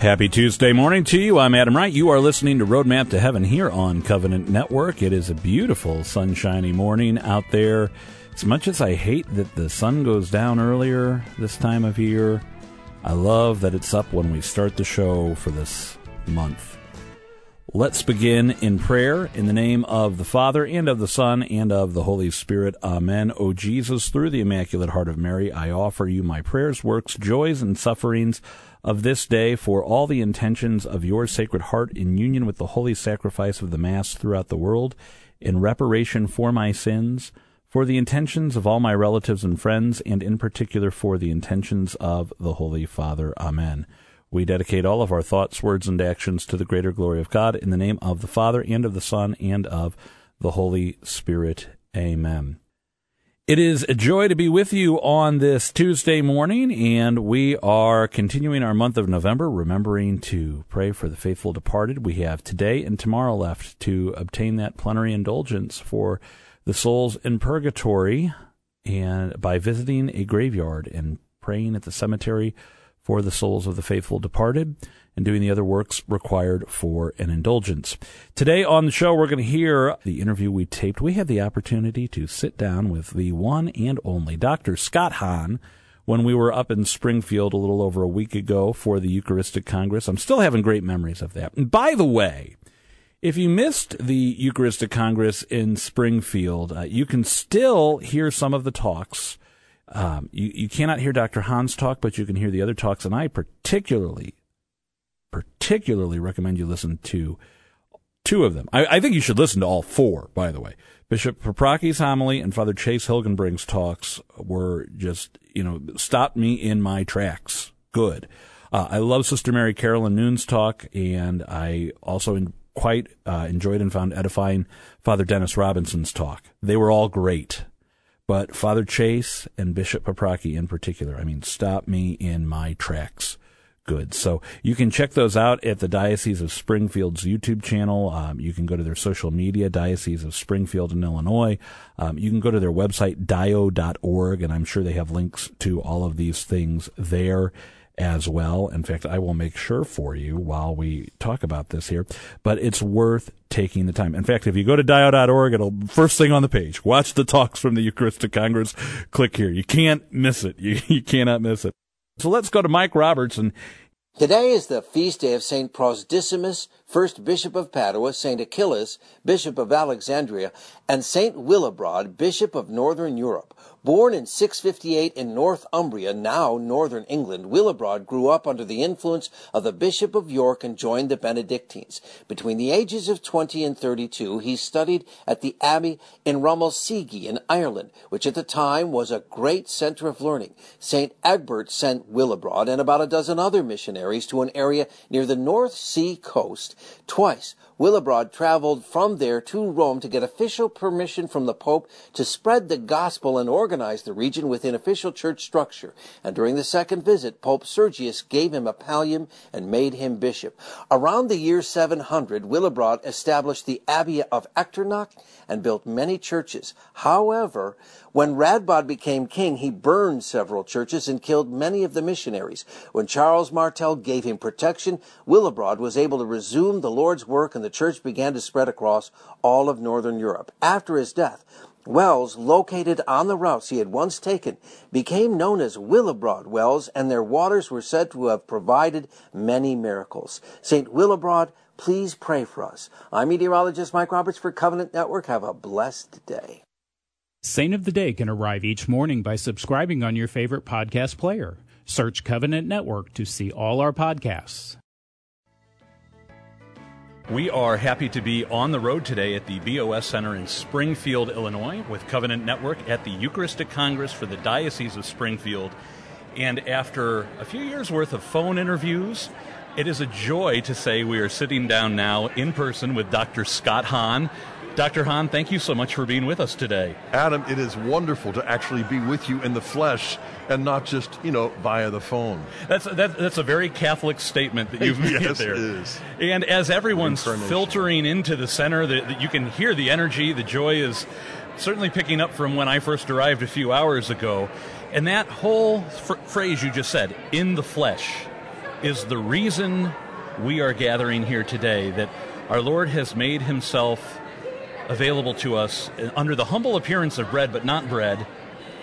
Happy Tuesday morning to you. I'm Adam Wright. You are listening to Roadmap to Heaven here on Covenant Network. It is a beautiful, sunshiny morning out there. As much as I hate that the sun goes down earlier this time of year, I love that it's up when we start the show for this month. Let's begin in prayer in the name of the Father and of the Son and of the Holy Spirit. Amen. O Jesus, through the Immaculate Heart of Mary, I offer you my prayers, works, joys, and sufferings of this day for all the intentions of your Sacred Heart in union with the holy sacrifice of the Mass throughout the world, in reparation for my sins, for the intentions of all my relatives and friends, and in particular for the intentions of the Holy Father. Amen. We dedicate all of our thoughts, words, and actions to the greater glory of God in the name of the Father and of the Son and of the Holy Spirit. Amen. It is a joy to be with you on this Tuesday morning, and we are continuing our month of November, remembering to pray for the faithful departed. We have today and tomorrow left to obtain that plenary indulgence for the souls in purgatory, and by visiting a graveyard and praying at the cemetery for the souls of the faithful departed and doing the other works required for an indulgence. Today on the show, we're going to hear the interview we taped. We had the opportunity to sit down with the one and only Dr. Scott Hahn when we were up in Springfield a little over a week ago for the Eucharistic Congress. I'm still having great memories of that. And by the way, if you missed the Eucharistic Congress in Springfield, uh, you can still hear some of the talks. Um, you, you cannot hear Dr. Hahn's talk, but you can hear the other talks, and I particularly particularly recommend you listen to two of them. I, I, think you should listen to all four, by the way. Bishop Paprocki's homily and Father Chase Hilgenbrinck's talks were just, you know, stopped me in my tracks. Good. Uh, I love Sister Mary Carolyn Noon's talk, and I also in, quite uh, enjoyed and found edifying Father Dennis Robinson's talk. They were all great. But Father Chase and Bishop Paprocki in particular, I mean, stop me in my tracks good. So you can check those out at the Diocese of Springfield's YouTube channel. Um, you can go to their social media, Diocese of Springfield in Illinois. Um, you can go to their website, dio.org, and I'm sure they have links to all of these things there as well. In fact, I will make sure for you while we talk about this here, but it's worth taking the time. In fact, if you go to dio.org, it'll first thing on the page, watch the talks from the Eucharistic Congress, click here. You can't miss it. You, you cannot miss it. So let's go to Mike Roberts and Today is the feast day of St. Prosdocimus, first Bishop of Padua, St. Achilles, Bishop of Alexandria, and St. Willibrord, Bishop of Northern Europe. Born in 658 in Northumbria, now northern England, Willibrord grew up under the influence of the Bishop of York and joined the Benedictines. Between the ages of 20 and 32, he studied at the abbey in Rathmelsigi in Ireland, which at the time was a great center of learning. St. Egbert sent Willibrord and about a dozen other missionaries to an area near the North Sea coast. Twice, Willibrord traveled from there to Rome to get official permission from the Pope to spread the gospel and organize the region within official church structure. And during the second visit, Pope Sergius gave him a pallium and made him bishop. Around the year 700, Willibrord established the Abbey of Echternach and built many churches. However, when Radbod became king, he burned several churches and killed many of the missionaries. When Charles Martel gave him protection, Willibrord was able to resume the Lord's work and the church began to spread across all of northern Europe. After his death, wells located on the routes he had once taken became known as Willibrord wells, and their waters were said to have provided many miracles. St. Willibrord, please pray for us. I'm meteorologist Mike Roberts for Covenant Network. Have a blessed day. Saint of the Day can arrive each morning by subscribing on your favorite podcast player. Search Covenant Network to see all our podcasts. We are happy to be on the road today at the BOS Center in Springfield, Illinois, with Covenant Network at the Eucharistic Congress for the Diocese of Springfield. And after a few years worth of phone interviews, it is a joy to say we are sitting down now in person with Dr. Scott Hahn, Dr. Hahn, thank you so much for being with us today. Adam, it is wonderful to actually be with you in the flesh and not just, you know, via the phone. That's that, that's a very Catholic statement that you've made yes, there. It is. And as everyone's filtering into the center, that you can hear the energy, the joy is certainly picking up from when I first arrived a few hours ago. And that whole fr- phrase you just said, in the flesh, is the reason we are gathering here today, that our Lord has made himself available to us under the humble appearance of bread, but not bread,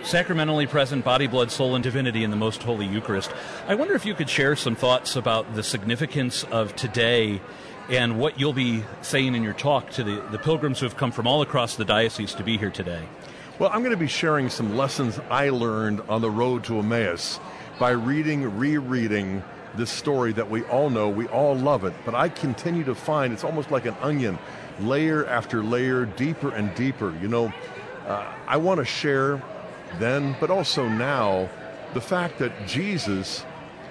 sacramentally present body, blood, soul, and divinity in the most holy Eucharist. I wonder if you could share some thoughts about the significance of today and what you'll be saying in your talk to the, the pilgrims who have come from all across the diocese to be here today. Well, I'm going to be sharing some lessons I learned on the road to Emmaus by reading, rereading this story that we all know, we all love it, but I continue to find it's almost like an onion, layer after layer, deeper and deeper. You know, uh, I want to share then, but also now, the fact that Jesus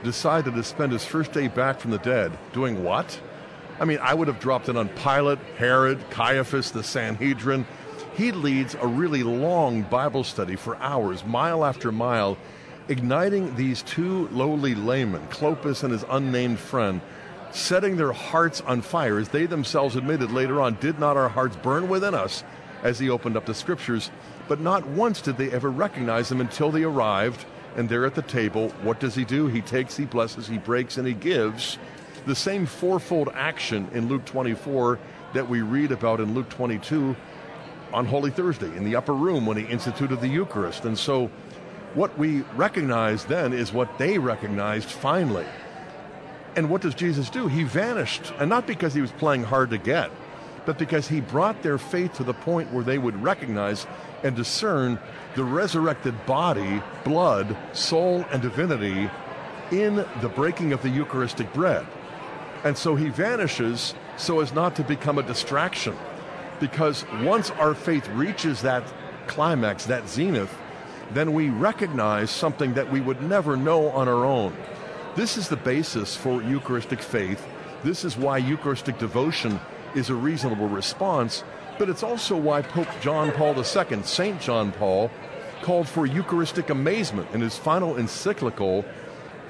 decided to spend his first day back from the dead doing what? I mean, I would have dropped in on Pilate, Herod, Caiaphas, the Sanhedrin. He leads a really long Bible study for hours, mile after mile, igniting these two lowly laymen, Clopas and his unnamed friend, setting their hearts on fire, as they themselves admitted later on, did not our hearts burn within us as he opened up the scriptures? But not once did they ever recognize him until they arrived, and there at the table, what does he do? He takes, he blesses, he breaks, and he gives the same fourfold action in Luke 24 that we read about in Luke 22 on Holy Thursday in the upper room when he instituted the Eucharist. And so, what we recognize then is what they recognized finally. And what does Jesus do? He vanished, and not because he was playing hard to get, but because he brought their faith to the point where they would recognize and discern the resurrected body, blood, soul, and divinity in the breaking of the Eucharistic bread. And so he vanishes so as not to become a distraction. Because once our faith reaches that climax, that zenith, then we recognize something that we would never know on our own. This is the basis for Eucharistic faith. This is why Eucharistic devotion is a reasonable response, but it's also why Pope John Paul II, St. John Paul, called for Eucharistic amazement in his final encyclical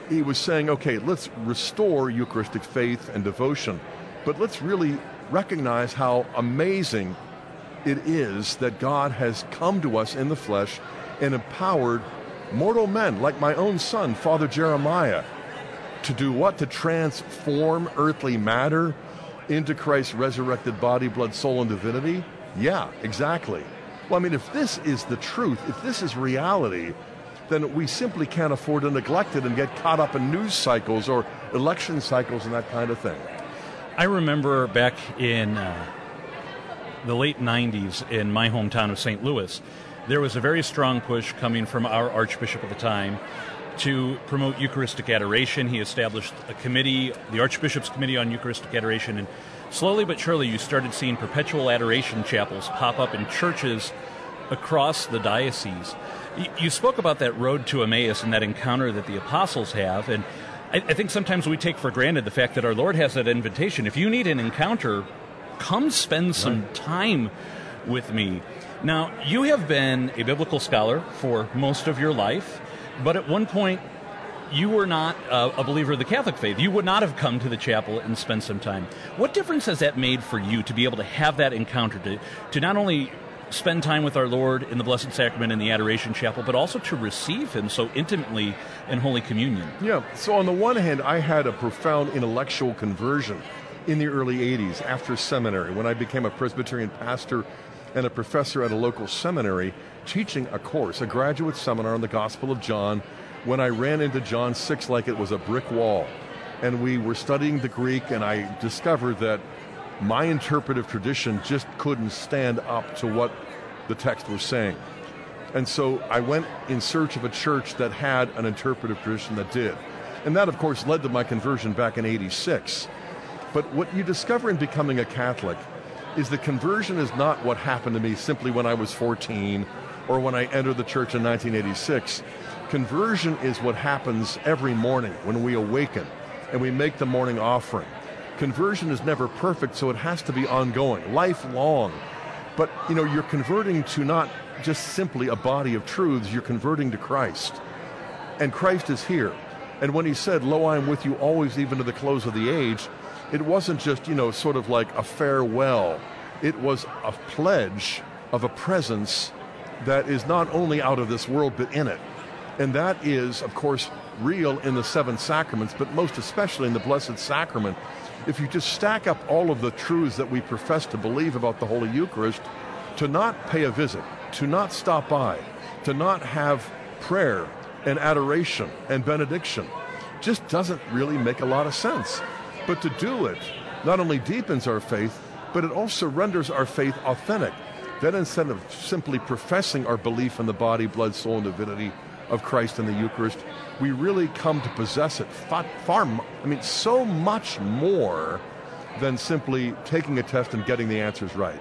he was saying, okay, let's restore Eucharistic faith and devotion, but let's really recognize how amazing it is that God has come to us in the flesh and empowered mortal men like my own son, Father Jeremiah, to do what? To transform earthly matter into Christ's resurrected body, blood, soul, and divinity? Yeah, exactly. Well, I mean, if this is the truth, if this is reality, then we simply can't afford to neglect it and get caught up in news cycles or election cycles and that kind of thing. I remember back in uh, the late 90s in my hometown of St. Louis, there was a very strong push coming from our Archbishop at the time to promote Eucharistic adoration. He established a committee, the Archbishop's Committee on Eucharistic Adoration, and slowly but surely you started seeing perpetual adoration chapels pop up in churches across the diocese. You spoke about that road to Emmaus and that encounter that the apostles have, and I, think sometimes we take for granted the fact that our Lord has that invitation. If you need an encounter, come spend some time with me. Now, you have been a biblical scholar for most of your life, but at one point you were not uh, a believer of the Catholic faith. You would not have come to the chapel and spent some time. What difference has that made for you to be able to have that encounter, to, to not only spend time with our Lord in the Blessed Sacrament in the Adoration Chapel, but also to receive Him so intimately in Holy Communion. Yeah, so on the one hand, I had a profound intellectual conversion in the early 80s after seminary when I became a Presbyterian pastor and a professor at a local seminary teaching a course, a graduate seminar on the Gospel of John, when I ran into John 6 like it was a brick wall. And we were studying the Greek, and I discovered that my interpretive tradition just couldn't stand up to what the text was saying. And so I went in search of a church that had an interpretive tradition that did. And that, of course, led to my conversion back in 86. But what you discover in becoming a Catholic is the conversion is not what happened to me simply when I was 14 or when I entered the church in 1986. Conversion is what happens every morning when we awaken and we make the morning offering conversion is never perfect, so it has to be ongoing, lifelong. But you know, you're converting to not just simply a body of truths, you're converting to Christ. And Christ is here. And when he said, Lo, I am with you always, even to the close of the age, it wasn't just, you know, sort of like a farewell. It was a pledge of a presence that is not only out of this world, but in it. And that is, of course, real in the seven sacraments, but most especially in the Blessed Sacrament. If you just stack up all of the truths that we profess to believe about the Holy Eucharist, to not pay a visit, to not stop by, to not have prayer and adoration and benediction, just doesn't really make a lot of sense. But to do it not only deepens our faith, but it also renders our faith authentic. That instead of simply professing our belief in the body, blood, soul, and divinity of Christ in the Eucharist, we really come to possess it far, far I mean, so much more than simply taking a test and getting the answers right.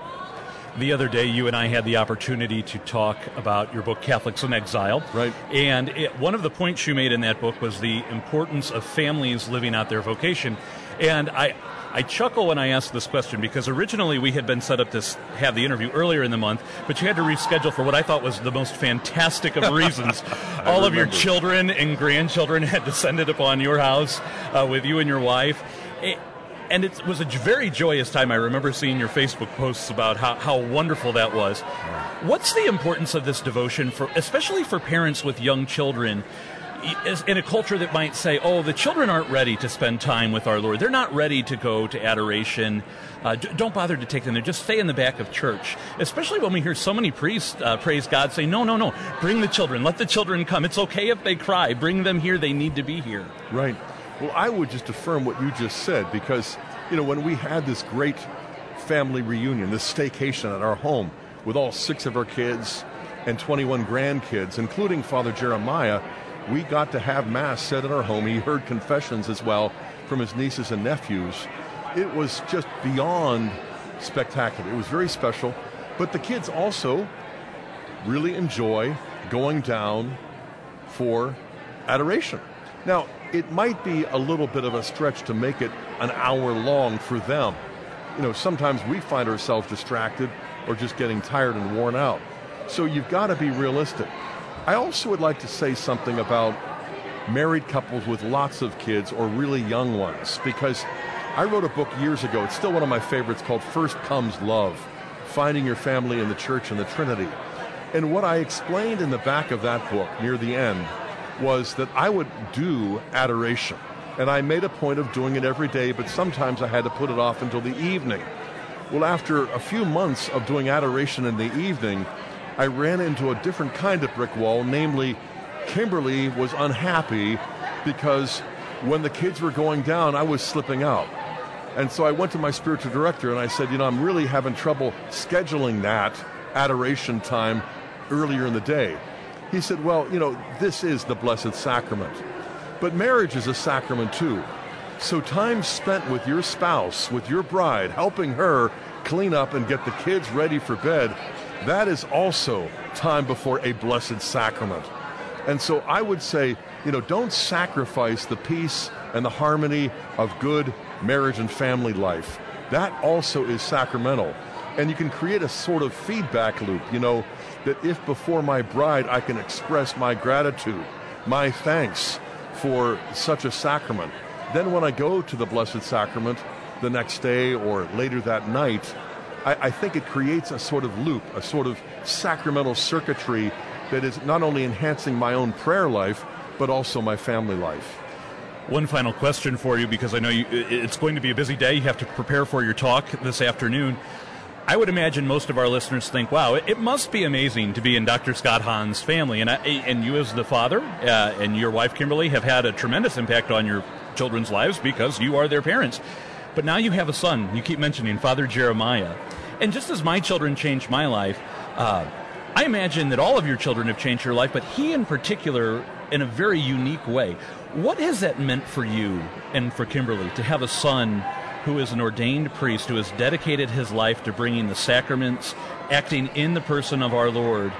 The other day, you and I had the opportunity to talk about your book, Catholics in Exile. Right. And it, one of the points you made in that book was the importance of families living out their vocation. And I, I chuckle when I ask this question because originally we had been set up to have the interview earlier in the month, but you had to reschedule for what I thought was the most fantastic of reasons. All remember. of your children and grandchildren had descended upon your house uh, with you and your wife. It, and it was a very joyous time. I remember seeing your Facebook posts about how, how wonderful that was. What's the importance of this devotion for, especially for parents with young children? in a culture that might say, oh, the children aren't ready to spend time with our Lord. They're not ready to go to adoration. Uh, don't bother to take them there. Just stay in the back of church. Especially when we hear so many priests uh, praise God say, no, no, no, bring the children. Let the children come. It's okay if they cry. Bring them here. They need to be here. Right. Well, I would just affirm what you just said because, you know, when we had this great family reunion, this staycation at our home with all six of our kids and 21 grandkids, including Father Jeremiah, we got to have Mass said at our home. He heard confessions as well from his nieces and nephews. It was just beyond spectacular. It was very special. But the kids also really enjoy going down for adoration. Now, it might be a little bit of a stretch to make it an hour long for them. You know, sometimes we find ourselves distracted or just getting tired and worn out. So you've got to be realistic. I also would like to say something about married couples with lots of kids or really young ones because I wrote a book years ago. It's still one of my favorites called First Comes Love Finding Your Family in the Church and the Trinity. And what I explained in the back of that book near the end was that I would do adoration. And I made a point of doing it every day, but sometimes I had to put it off until the evening. Well, after a few months of doing adoration in the evening, I ran into a different kind of brick wall, namely, Kimberly was unhappy because when the kids were going down, I was slipping out. And so I went to my spiritual director and I said, you know, I'm really having trouble scheduling that adoration time earlier in the day. He said, Well, you know, this is the Blessed Sacrament. But marriage is a sacrament too. So time spent with your spouse, with your bride, helping her clean up and get the kids ready for bed, that is also time before a blessed sacrament. And so I would say, you know, don't sacrifice the peace and the harmony of good marriage and family life. That also is sacramental. And you can create a sort of feedback loop, you know, that if before my bride I can express my gratitude, my thanks for such a sacrament, then when I go to the Blessed Sacrament the next day or later that night, I, I think it creates a sort of loop, a sort of sacramental circuitry that is not only enhancing my own prayer life, but also my family life. One final question for you because I know you, it's going to be a busy day. You have to prepare for your talk this afternoon. I would imagine most of our listeners think, wow, it, must be amazing to be in Dr. Scott Hahn's family. And, I, and you, as the father, uh, and your wife, Kimberly, have had a tremendous impact on your children's lives because you are their parents. But now you have a son. You keep mentioning Father Jeremiah. And just as my children changed my life, uh, I imagine that all of your children have changed your life, but he in particular in a very unique way. What has that meant for you and for Kimberly to have a son who is an ordained priest who has dedicated his life to bringing the sacraments, acting in the person of our Lord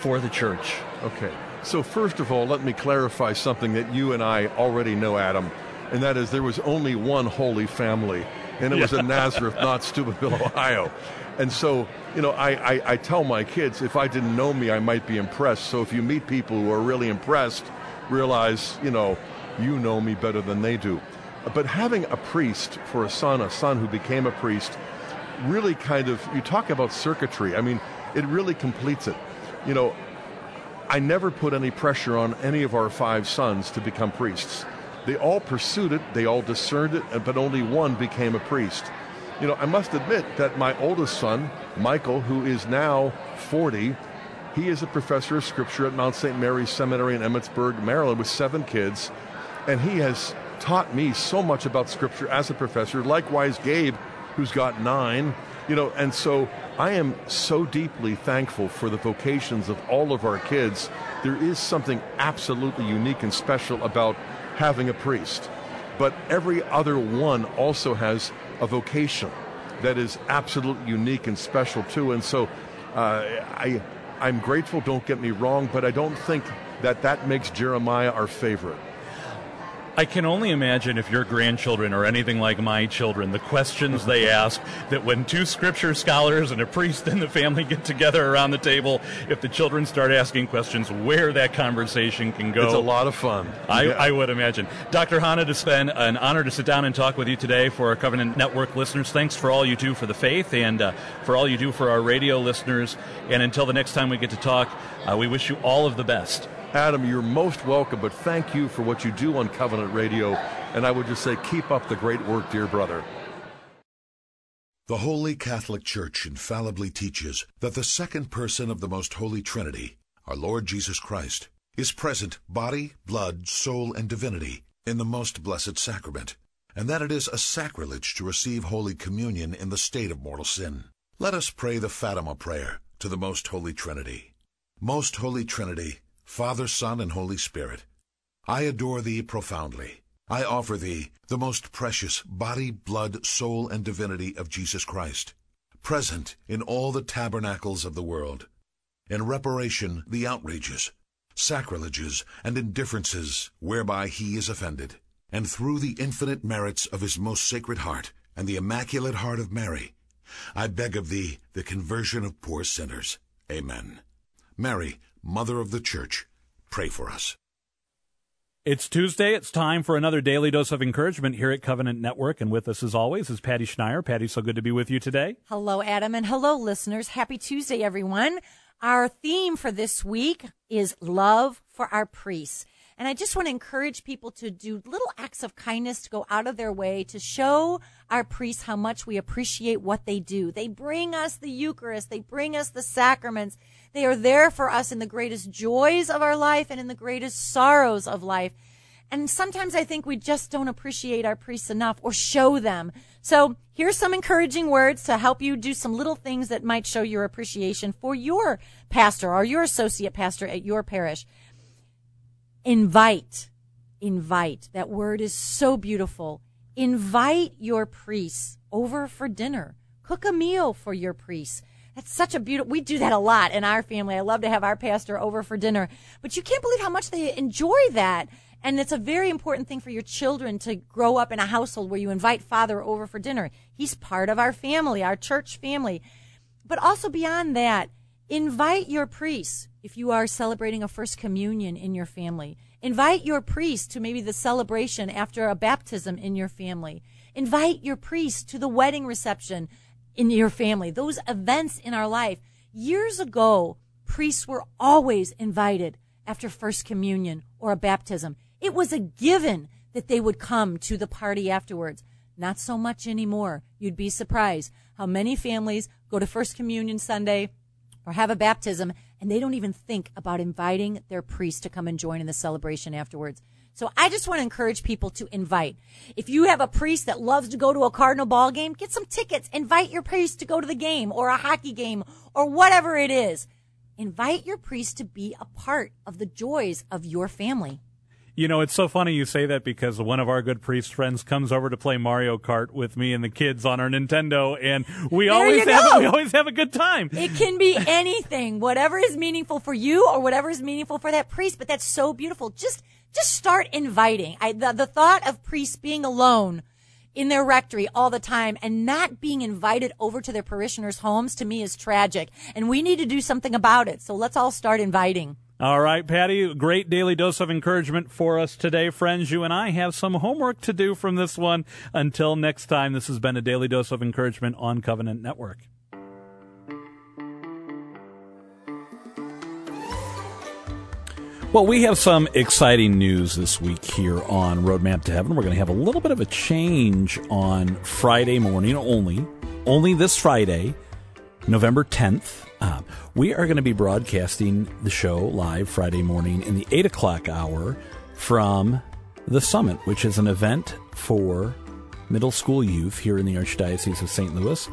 for the church. Okay. So, first of all, let me clarify something that you and I already know, Adam, and that is there was only one holy family, and it was in Nazareth, not Steubenville, Ohio. And so, you know, I, I, I, tell my kids if I didn't know me, I might be impressed. So if you meet people who are really impressed, realize, you know, you know me better than they do. But having a priest for a son, a son who became a priest, really kind of, you talk about circuitry. I mean, it really completes it. You know, I never put any pressure on any of our five sons to become priests. They all pursued it, they all discerned it, but only one became a priest. You know, I must admit that my oldest son, Michael, who is now 40, he is a professor of scripture at Mount St. Mary's Seminary in Emmitsburg, Maryland, with seven kids, and he has taught me so much about scripture as a professor. Likewise, Gabe, who's got nine, you know, and so I am so deeply thankful for the vocations of all of our kids. There is something absolutely unique and special about having a priest, but every other one also has a vocation that is absolutely unique and special too. And so, uh, I I'm grateful. Don't get me wrong, but I don't think that that makes Jeremiah our favorite. I can only imagine if your grandchildren are anything like my children, the questions they ask that when two scripture scholars and a priest in the family get together around the table, if the children start asking questions, where that conversation can go. It's a lot of fun. I, yeah. I would imagine. Dr. Hanna, it's been an honor to sit down and talk with you today for our Covenant Network listeners. Thanks for all you do for the faith and uh, for all you do for our radio listeners. And until the next time we get to talk, uh, we wish you all of the best. Adam, you're most welcome, but thank you for what you do on Covenant Radio. And I would just say, keep up the great work, dear brother. The Holy Catholic Church infallibly teaches that the second person of the Most Holy Trinity, our Lord Jesus Christ, is present body, blood, soul, and divinity in the most blessed sacrament, and that it is a sacrilege to receive Holy Communion in the state of mortal sin. Let us pray the Fatima prayer to the Most Holy Trinity. Most Holy Trinity, Father, Son, and Holy Spirit, I adore thee profoundly. I offer thee the most precious body, blood, soul, and divinity of Jesus Christ, present in all the tabernacles of the world, in reparation the outrages, sacrileges, and indifferences whereby he is offended, and through the infinite merits of his most sacred heart and the immaculate heart of Mary, I beg of thee the conversion of poor sinners. Amen. Mary, Mother of the Church, pray for us. It's Tuesday. It's time for another daily dose of encouragement here at Covenant Network. And with us, as always, is Patty Schneier. Patty, so good to be with you today. Hello, Adam, and hello, listeners. Happy Tuesday, everyone. Our theme for this week is love for our priests. And I just want to encourage people to do little acts of kindness to go out of their way to show our priests how much we appreciate what they do. They bring us the Eucharist. They bring us the sacraments. They are there for us in the greatest joys of our life and in the greatest sorrows of life. And sometimes I think we just don't appreciate our priests enough or show them. So here's some encouraging words to help you do some little things that might show your appreciation for your pastor or your associate pastor at your parish. Invite. Invite. That word is so beautiful. Invite your priests over for dinner. Cook a meal for your priests. That's such a beautiful, we do that a lot in our family. I love to have our pastor over for dinner, but you can't believe how much they enjoy that. And it's a very important thing for your children to grow up in a household where you invite father over for dinner. He's part of our family, our church family. But also beyond that, invite your priests if you are celebrating a first communion in your family. Invite your priest to maybe the celebration after a baptism in your family. Invite your priest to the wedding reception in your family. Those events in our life. Years ago, priests were always invited after first communion or a baptism. It was a given that they would come to the party afterwards. Not so much anymore. You'd be surprised how many families go to first communion Sunday or have a baptism and they don't even think about inviting their priest to come and join in the celebration afterwards. So I just want to encourage people to invite. If you have a priest that loves to go to a Cardinal ball game, get some tickets. Invite your priest to go to the game or a hockey game or whatever it is. Invite your priest to be a part of the joys of your family. You know, it's so funny you say that because one of our good priest friends comes over to play Mario Kart with me and the kids on our Nintendo, and we there always have we always have a good time. It can be anything, whatever is meaningful for you or whatever is meaningful for that priest. But that's so beautiful. Just just start inviting. I, the, the thought of priests being alone in their rectory all the time and not being invited over to their parishioners' homes to me is tragic. And we need to do something about it. So let's all start inviting. All right, Patty, great daily dose of encouragement for us today, friends. You and I have some homework to do from this one. Until next time, this has been a daily dose of encouragement on Covenant Network. Well, we have some exciting news this week here on Roadmap to Heaven. We're going to have a little bit of a change on Friday morning only, only this Friday, November 10th. Uh, we are going to be broadcasting the show live Friday morning in the 8 o'clock hour from the Summit, which is an event for middle school youth here in the Archdiocese of St. Louis.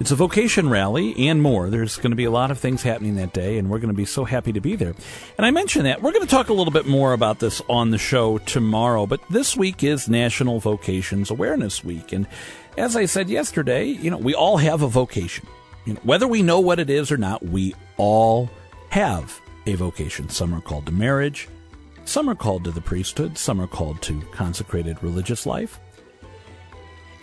It's a vocation rally and more. There's going to be a lot of things happening that day, and we're going to be so happy to be there. And I mentioned that. We're going to talk a little bit more about this on the show tomorrow, but this week is National Vocations Awareness Week. And as I said yesterday, you know, we all have a vocation. You know, whether we know what it is or not, we all have a vocation. Some are called to marriage, some are called to the priesthood, some are called to consecrated religious life.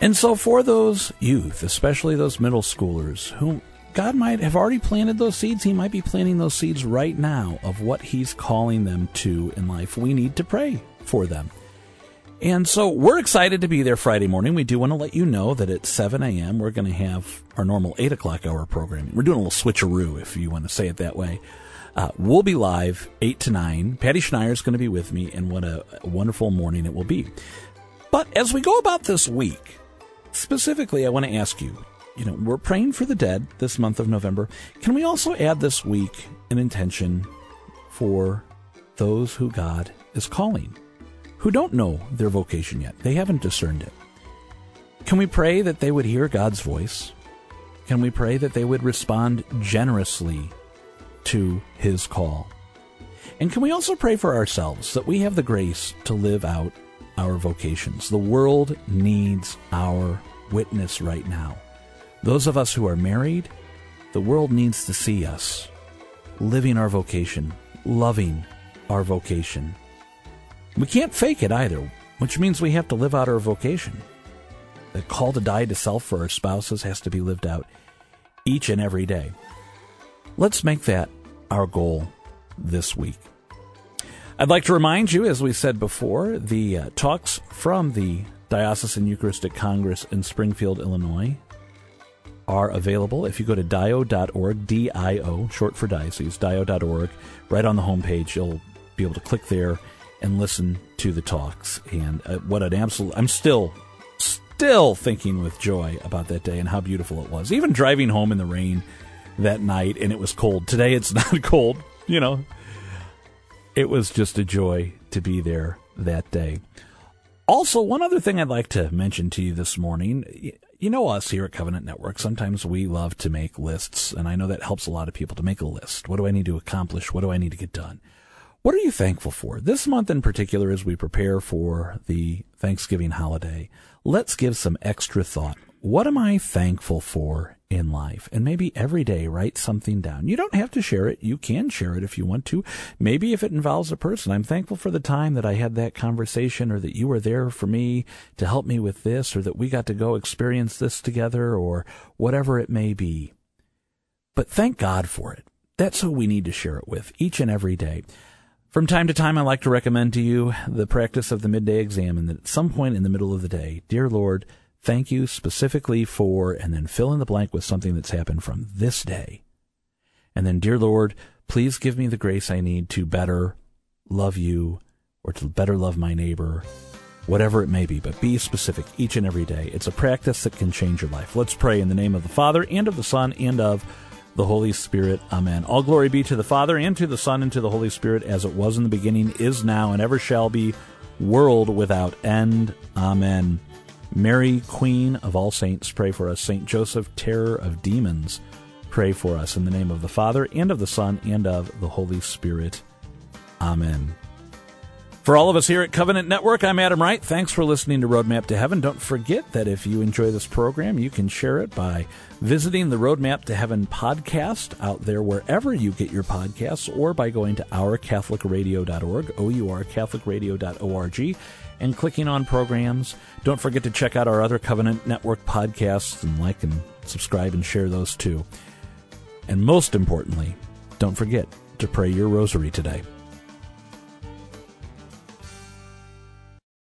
And so, for those youth, especially those middle schoolers, whom God might have already planted those seeds, He might be planting those seeds right now of what He's calling them to in life. We need to pray for them. And so we're excited to be there Friday morning. We do want to let you know that at 7 a.m. we're going to have our normal 8 o'clock hour programming. We're doing a little switcheroo, if you want to say it that way. Uh, we'll be live 8 to 9. Patty Schneier is going to be with me, and what a wonderful morning it will be. But as we go about this week, specifically, I want to ask you you know, we're praying for the dead this month of November. Can we also add this week an intention for those who God is calling, who don't know their vocation yet? They haven't discerned it. Can we pray that they would hear God's voice? Can we pray that they would respond generously to His call? And can we also pray for ourselves that we have the grace to live out our vocations? The world needs our witness right now. Those of us who are married, the world needs to see us living our vocation, loving our vocation. We can't fake it either, which means we have to live out our vocation. The call to die to self for our spouses has to be lived out each and every day. Let's make that our goal this week. I'd like to remind you, as we said before, the uh, talks from the Diocesan Eucharistic Congress in Springfield, Illinois, are available if you go to dio.org, D-I-O, short for diocese, dio.org. Right on the homepage, you'll be able to click there and listen to the talks. And uh, what an absolute, I'm still, still thinking with joy about that day and how beautiful it was. Even driving home in the rain that night and it was cold. Today it's not cold, you know. It was just a joy to be there that day. Also, one other thing I'd like to mention to you this morning. You know us here at Covenant Network. Sometimes we love to make lists, and I know that helps a lot of people to make a list. What do I need to accomplish? What do I need to get done? What are you thankful for? This month in particular, as we prepare for the Thanksgiving holiday, let's give some extra thought. What am I thankful for in life. And maybe every day write something down. You don't have to share it. You can share it if you want to. Maybe if it involves a person. I'm thankful for the time that I had that conversation or that you were there for me to help me with this or that we got to go experience this together or whatever it may be. But thank God for it. That's who we need to share it with each and every day. From time to time, I like to recommend to you the practice of the midday exam and that at some point in the middle of the day, dear Lord, thank you specifically for, and then fill in the blank with something that's happened from this day. And then, dear Lord, please give me the grace I need to better love you or to better love my neighbor, whatever it may be, but be specific each and every day. It's a practice that can change your life. Let's pray in the name of the Father and of the Son and of the Holy Spirit. Amen. All glory be to the Father and to the Son and to the Holy Spirit as it was in the beginning, is now, and ever shall be, world without end. Amen. Mary, Queen of all saints, pray for us. Saint Joseph, terror of demons, pray for us. In the name of the Father, and of the Son, and of the Holy Spirit. Amen. For all of us here at Covenant Network, I'm Adam Wright. Thanks for listening to Roadmap to Heaven. Don't forget that if you enjoy this program, you can share it by visiting the Roadmap to Heaven podcast out there wherever you get your podcasts or by going to ourcatholicradio.org, O-U-R, catholicradio.org, and clicking on programs. Don't forget to check out our other Covenant Network podcasts and like and subscribe and share those too. And most importantly, don't forget to pray your rosary today.